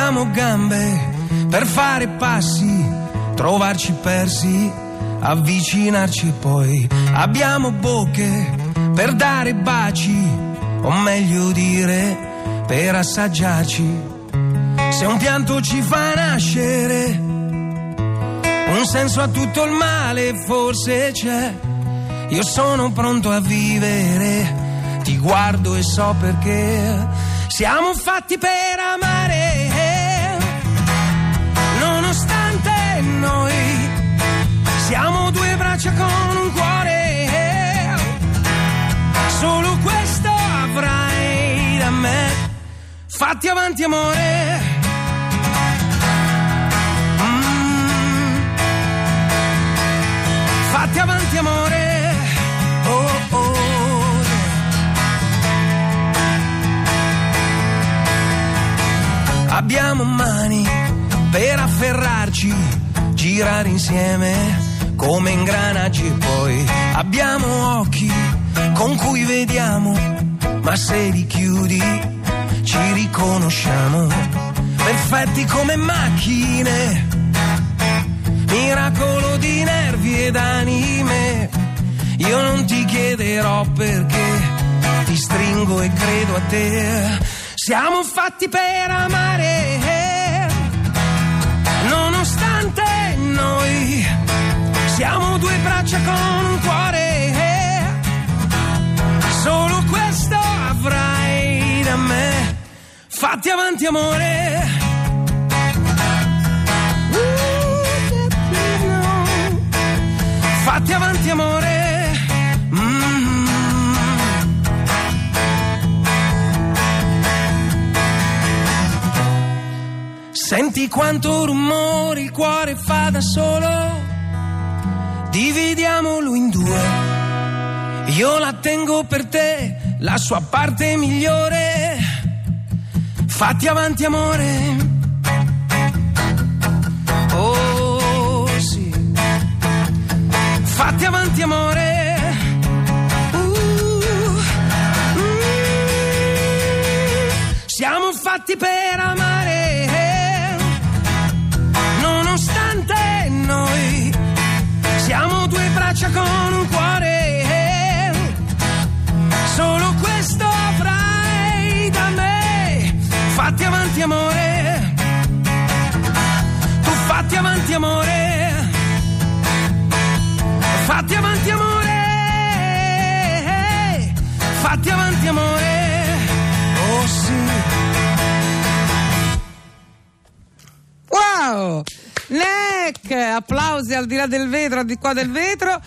Abbiamo gambe per fare passi, trovarci persi, avvicinarci e poi. Abbiamo bocche per dare baci, o meglio dire, per assaggiarci. Se un pianto ci fa nascere, un senso a tutto il male forse c'è. Io sono pronto a vivere, ti guardo e so perché. Siamo fatti per amare, siamo due braccia con un cuore. Solo questo avrai da me. Fatti avanti amore. Mm. Fatti avanti amore. Oh, oh. Abbiamo mani per afferrarci, girare insieme come ingranaggi e poi abbiamo occhi con cui vediamo, ma se li chiudi ci riconosciamo, perfetti come macchine, miracolo di nervi ed anime. Io non ti chiederò perché ti stringo e credo a te. Siamo fatti per amare, due braccia con un cuore. Solo questo avrai da me. Fatti avanti amore. Fatti avanti amore. Mm. Senti quanto rumore il cuore fa da solo. Dividiamolo in due. Io la tengo per te, la sua parte migliore. Fatti avanti amore. Oh sì. Fatti avanti amore. Uh, mm. Siamo fatti per amare. Braccia con un cuore. Neck! Applausi al di là del vetro, al di qua del vetro.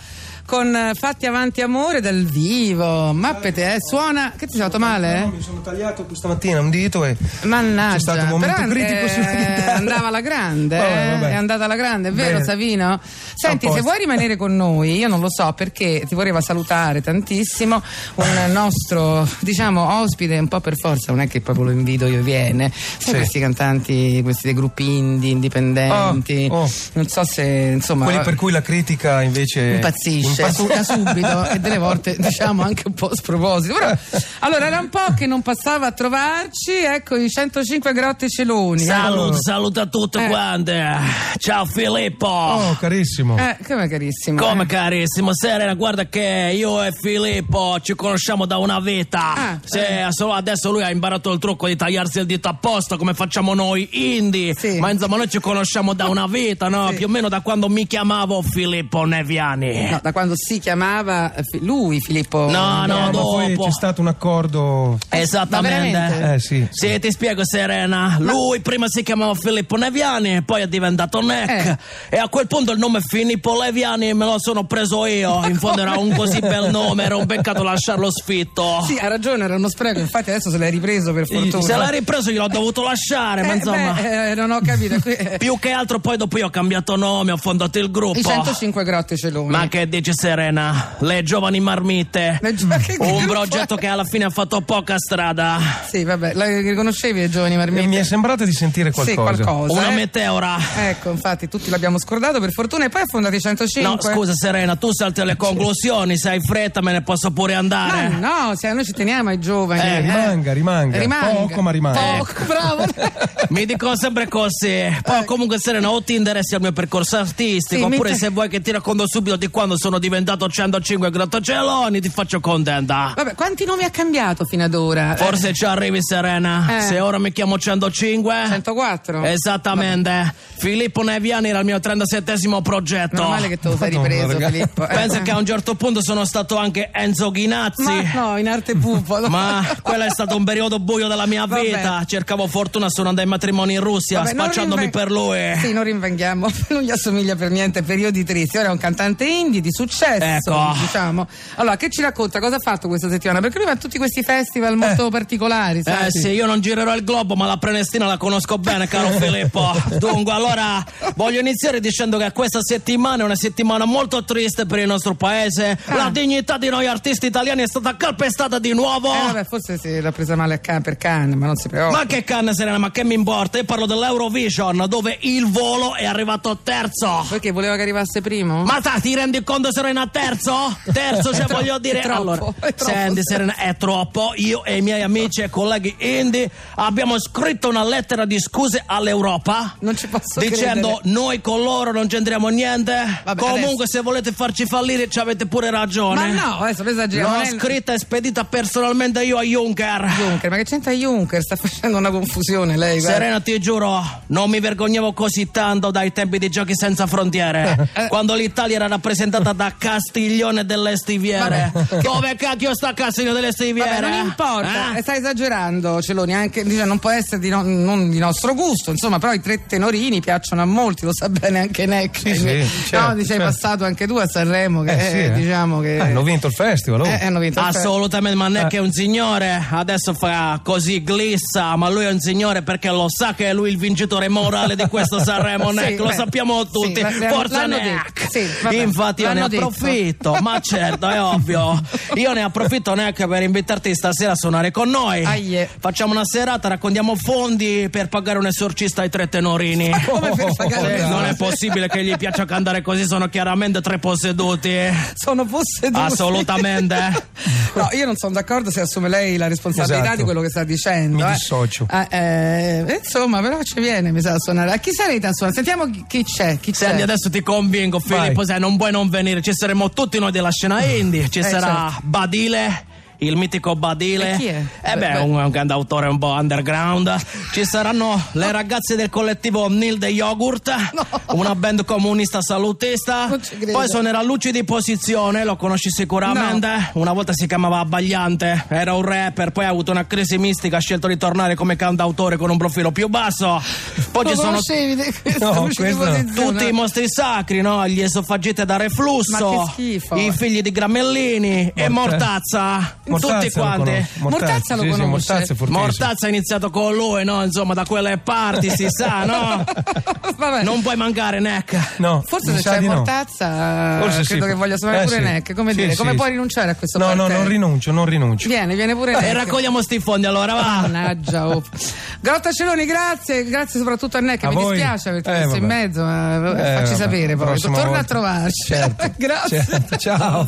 Con eh, Fatti avanti amore dal vivo. Mappete, eh, suona. Che ti sei fatto male? No, mi sono tagliato questa mattina un dito e Mannaggia, c'è stato un momento però, critico eh, sulla chitarra. andava alla grande, Vabbè, eh? vabbè. è andata alla grande, è vero Bene. Savino? Senti, se vuoi rimanere con noi, io non lo so perché ti voleva salutare tantissimo un nostro, diciamo, ospite, un po' per forza, non è che proprio lo invito io viene. Sai Sì. questi cantanti, questi dei gruppi indie, indipendenti, Oh, oh. non so se, insomma... quelli per cui la critica invece Impazzisce impazz- su- da subito e delle volte diciamo anche un po' sproposito. Però, allora era un po' che non passava a trovarci, ecco i 105 grotte celoni. Saluto, saluto a tutti Eh. quanti. Ciao Filippo. Oh, carissimo. Eh, come carissimo. Come eh. carissimo, Serena, guarda che io e Filippo ci conosciamo da una vita. Ah, Se solo adesso lui ha imparato il trucco di tagliarsi il dito apposta come facciamo noi indie. Sì. Ma insomma noi ci conosciamo da una vita, no? Sì. Più o meno da quando mi chiamavo Filippo Neviani. No, da quando si chiamava lui Filippo. No, no, No, ma dopo. c'è stato un accordo. Esattamente. Ma? Eh sì. Sì, ti spiego Serena. Lui prima si chiamava Filippo Neviani, poi è diventato Neck. Eh. E a quel punto il nome Filippo Leviani me lo sono preso io. In fondo era un così bel nome, era un peccato lasciarlo sfitto. Sì, ha ragione, era uno spreco, infatti adesso se l'hai ripreso per fortuna. Se l'ha ripreso gliel'ho dovuto lasciare, ma Eh, insomma. beh, eh, non ho capito. eh, Più che altro poi dopo io ho cambiato nome, ho fondato il gruppo. I 105 grotte celoni. Ma che dici, Serena, le giovani marmite. Le gio- che- Un progetto che alla fine ha fatto poca strada. Sì, vabbè, la riconoscevi ai giovani E marmite? mi è sembrato di sentire qualcosa. Sì, qualcosa. Una eh. meteora. Ecco, infatti tutti l'abbiamo scordato per fortuna e poi ha fondato i 105. No, scusa Serena, tu salti alle conclusioni, se hai fretta me ne posso pure andare. Ma no, se noi ci teniamo ai giovani. Eh, rimanga, rimanga. Poco, ma rimanga. Poco, bravo. Mi dicono sempre così. Poi comunque Serena o ti interessi al mio percorso artistico Sì, oppure se vuoi che ti racconto subito di quando sono diventato 105 grattacieloni ti faccio contenta. Vabbè, quanti nomi ha cambiato fino ad ora? Forse ci arrivi Serena. Eh. Se ora mi chiamo 105. 104? Esattamente. Filippo Neviani era il mio 37esimo progetto. Meno male che te lo sei Madonna, ripreso, ragazzi. Filippo. Eh. Pensa che a un certo punto sono stato anche Enzo Ghinazzi. Ma no, in arte pupo. Ma quello è stato un periodo buio della mia Vabbè. vita. Cercavo fortuna, sono andato ai matrimoni in Russia, Vabbè, non spacciandomi rinven- per lui. Sì, non rinvenghiamo, non gli assomiglia per niente, periodi tristi. Ora è un cantante indie di successo, Ecco. diciamo. Allora, che ci racconta? Cosa ha fatto questa settimana? Perché lui va a tutti questi festival molto particolari, sai? Eh sì, io non girerò il globo, ma la Prenestina la conosco bene, caro Filippo. Dunque, allora voglio iniziare dicendo che questa settimana è una settimana molto triste per il nostro paese. Ah. La dignità di noi artisti italiani è stata calpestata di nuovo. Eh, vabbè, forse si l'ha presa male a Can- per Cannes, ma non si preoccupa. Ma che canna Serena, ma che mi importa? Io parlo dell'Eurovision, dove il volo è arrivato terzo. Perché voleva che arrivasse primo? Ma ta, ti rendi conto Serena terzo? Terzo, cioè troppo, voglio dire è troppo, allora, è troppo. Senti Serena, è troppo. Io e i miei amici e colleghi indi abbiamo scritto una lettera di scuse all'Europa. Non ci posso Dicendo credere. noi con loro non c'entriamo niente. Vabbè, Comunque se volete farci fallire ci avete pure ragione. Ma no, adesso esageriamo. L'ho scritta e spedita personalmente io a Juncker. Juncker, ma che c'entra Juncker? Sta facendo una confusione lei, guarda. Serena, ti giuro, non mi vergognavo così tanto dai tempi dei giochi senza frontiere. Eh. quando l'Italia era rappresentata da Castiglione delle Stiviere. Dove cacchio sta Castiglione delle Stiviere? Vabbè, non importa, Eh? eh, stai esagerando, Celoni, anche, dice, non può essere di, no- non di nostro gusto, insomma, però i tre tenorini piacciono a molti, lo sa bene anche Neck. Sì, sì, no, certo, dice, hai certo. passato anche tu a Sanremo, che Eh, sì, eh, eh. diciamo che... Eh, hanno vinto il festival. oh. Eh, hanno vinto Assolutamente, ma non Eh. è che è un signore, adesso fa così glissa, ma lui è un signore perché lo sa che è lui il vincitore morale di questo Sanremo, Sì, Neck, lo beh, sappiamo tutti, sì, forza detto, sì, vabbè, Infatti io ne detto. approfitto, ma certo, è ovvio, io ne approfitto Neck per invitarti stasera a suonare con noi. Aie. Facciamo una serata, raccontiamo fondi per pagare un esorcista ai tre tenorini. Come per pagare Eh, non è possibile che gli piaccia cantare così, sono chiaramente tre posseduti. Sono posseduti. Assolutamente. No, io non sono d'accordo se assume lei la responsabilità Esatto. di quello che sta dicendo. Mi eh. dissocio. Ah, eh, insomma, però ci viene, mi sa, a suonare. A chi sarete a suonare? Sentiamo chi, c'è, chi c'è. Senti, adesso ti convinco, Filippo, Vai. se non puoi non venire, ci saremo tutti noi della scena indie, ci Eh, sarà certo. Badile. Il mitico Badile. E chi è? Eh beh, un, un cantautore un po' underground. Ci saranno le ragazze del collettivo Nil de Yogurt, una band comunista salutista. Poi suonerà Luci di Posizione, lo conosci sicuramente. Una volta si chiamava Abbagliante, era un rapper, poi ha avuto una crisi mistica, ha scelto di tornare come cantautore con un profilo più basso. Poi ci sono No, no. tutti i mostri sacri, no? Gli esofagite da reflusso, i figli di Gramellini e Mortazza. Mortazza tutti lo quanti. conosco. Mortazza lo sì, sì, conosce. Mortazza è fortissimo. Mortazza ha iniziato con lui, no? Insomma, da quelle parti si sa, no? Vabbè. Non puoi mancare, Neck. No, Forse se c'è di no. Mortazza, Forse credo sì. che voglia suonare Eh, pure sì. Neck. Come Sì, dire, sì, come sì. puoi rinunciare a questo No, no, parterre? non rinuncio, non rinuncio. Viene, viene pure Neck. E raccogliamo sti fondi allora, va. Mannaggia, oh. Grotta Celoni, grazie, grazie soprattutto a Neck. A Mi voi. dispiace averti Eh, messo in mezzo, ma Eh, facci vabbè. sapere poi. Torna a volta. trovarci. Certo. grazie. Certo. Ciao.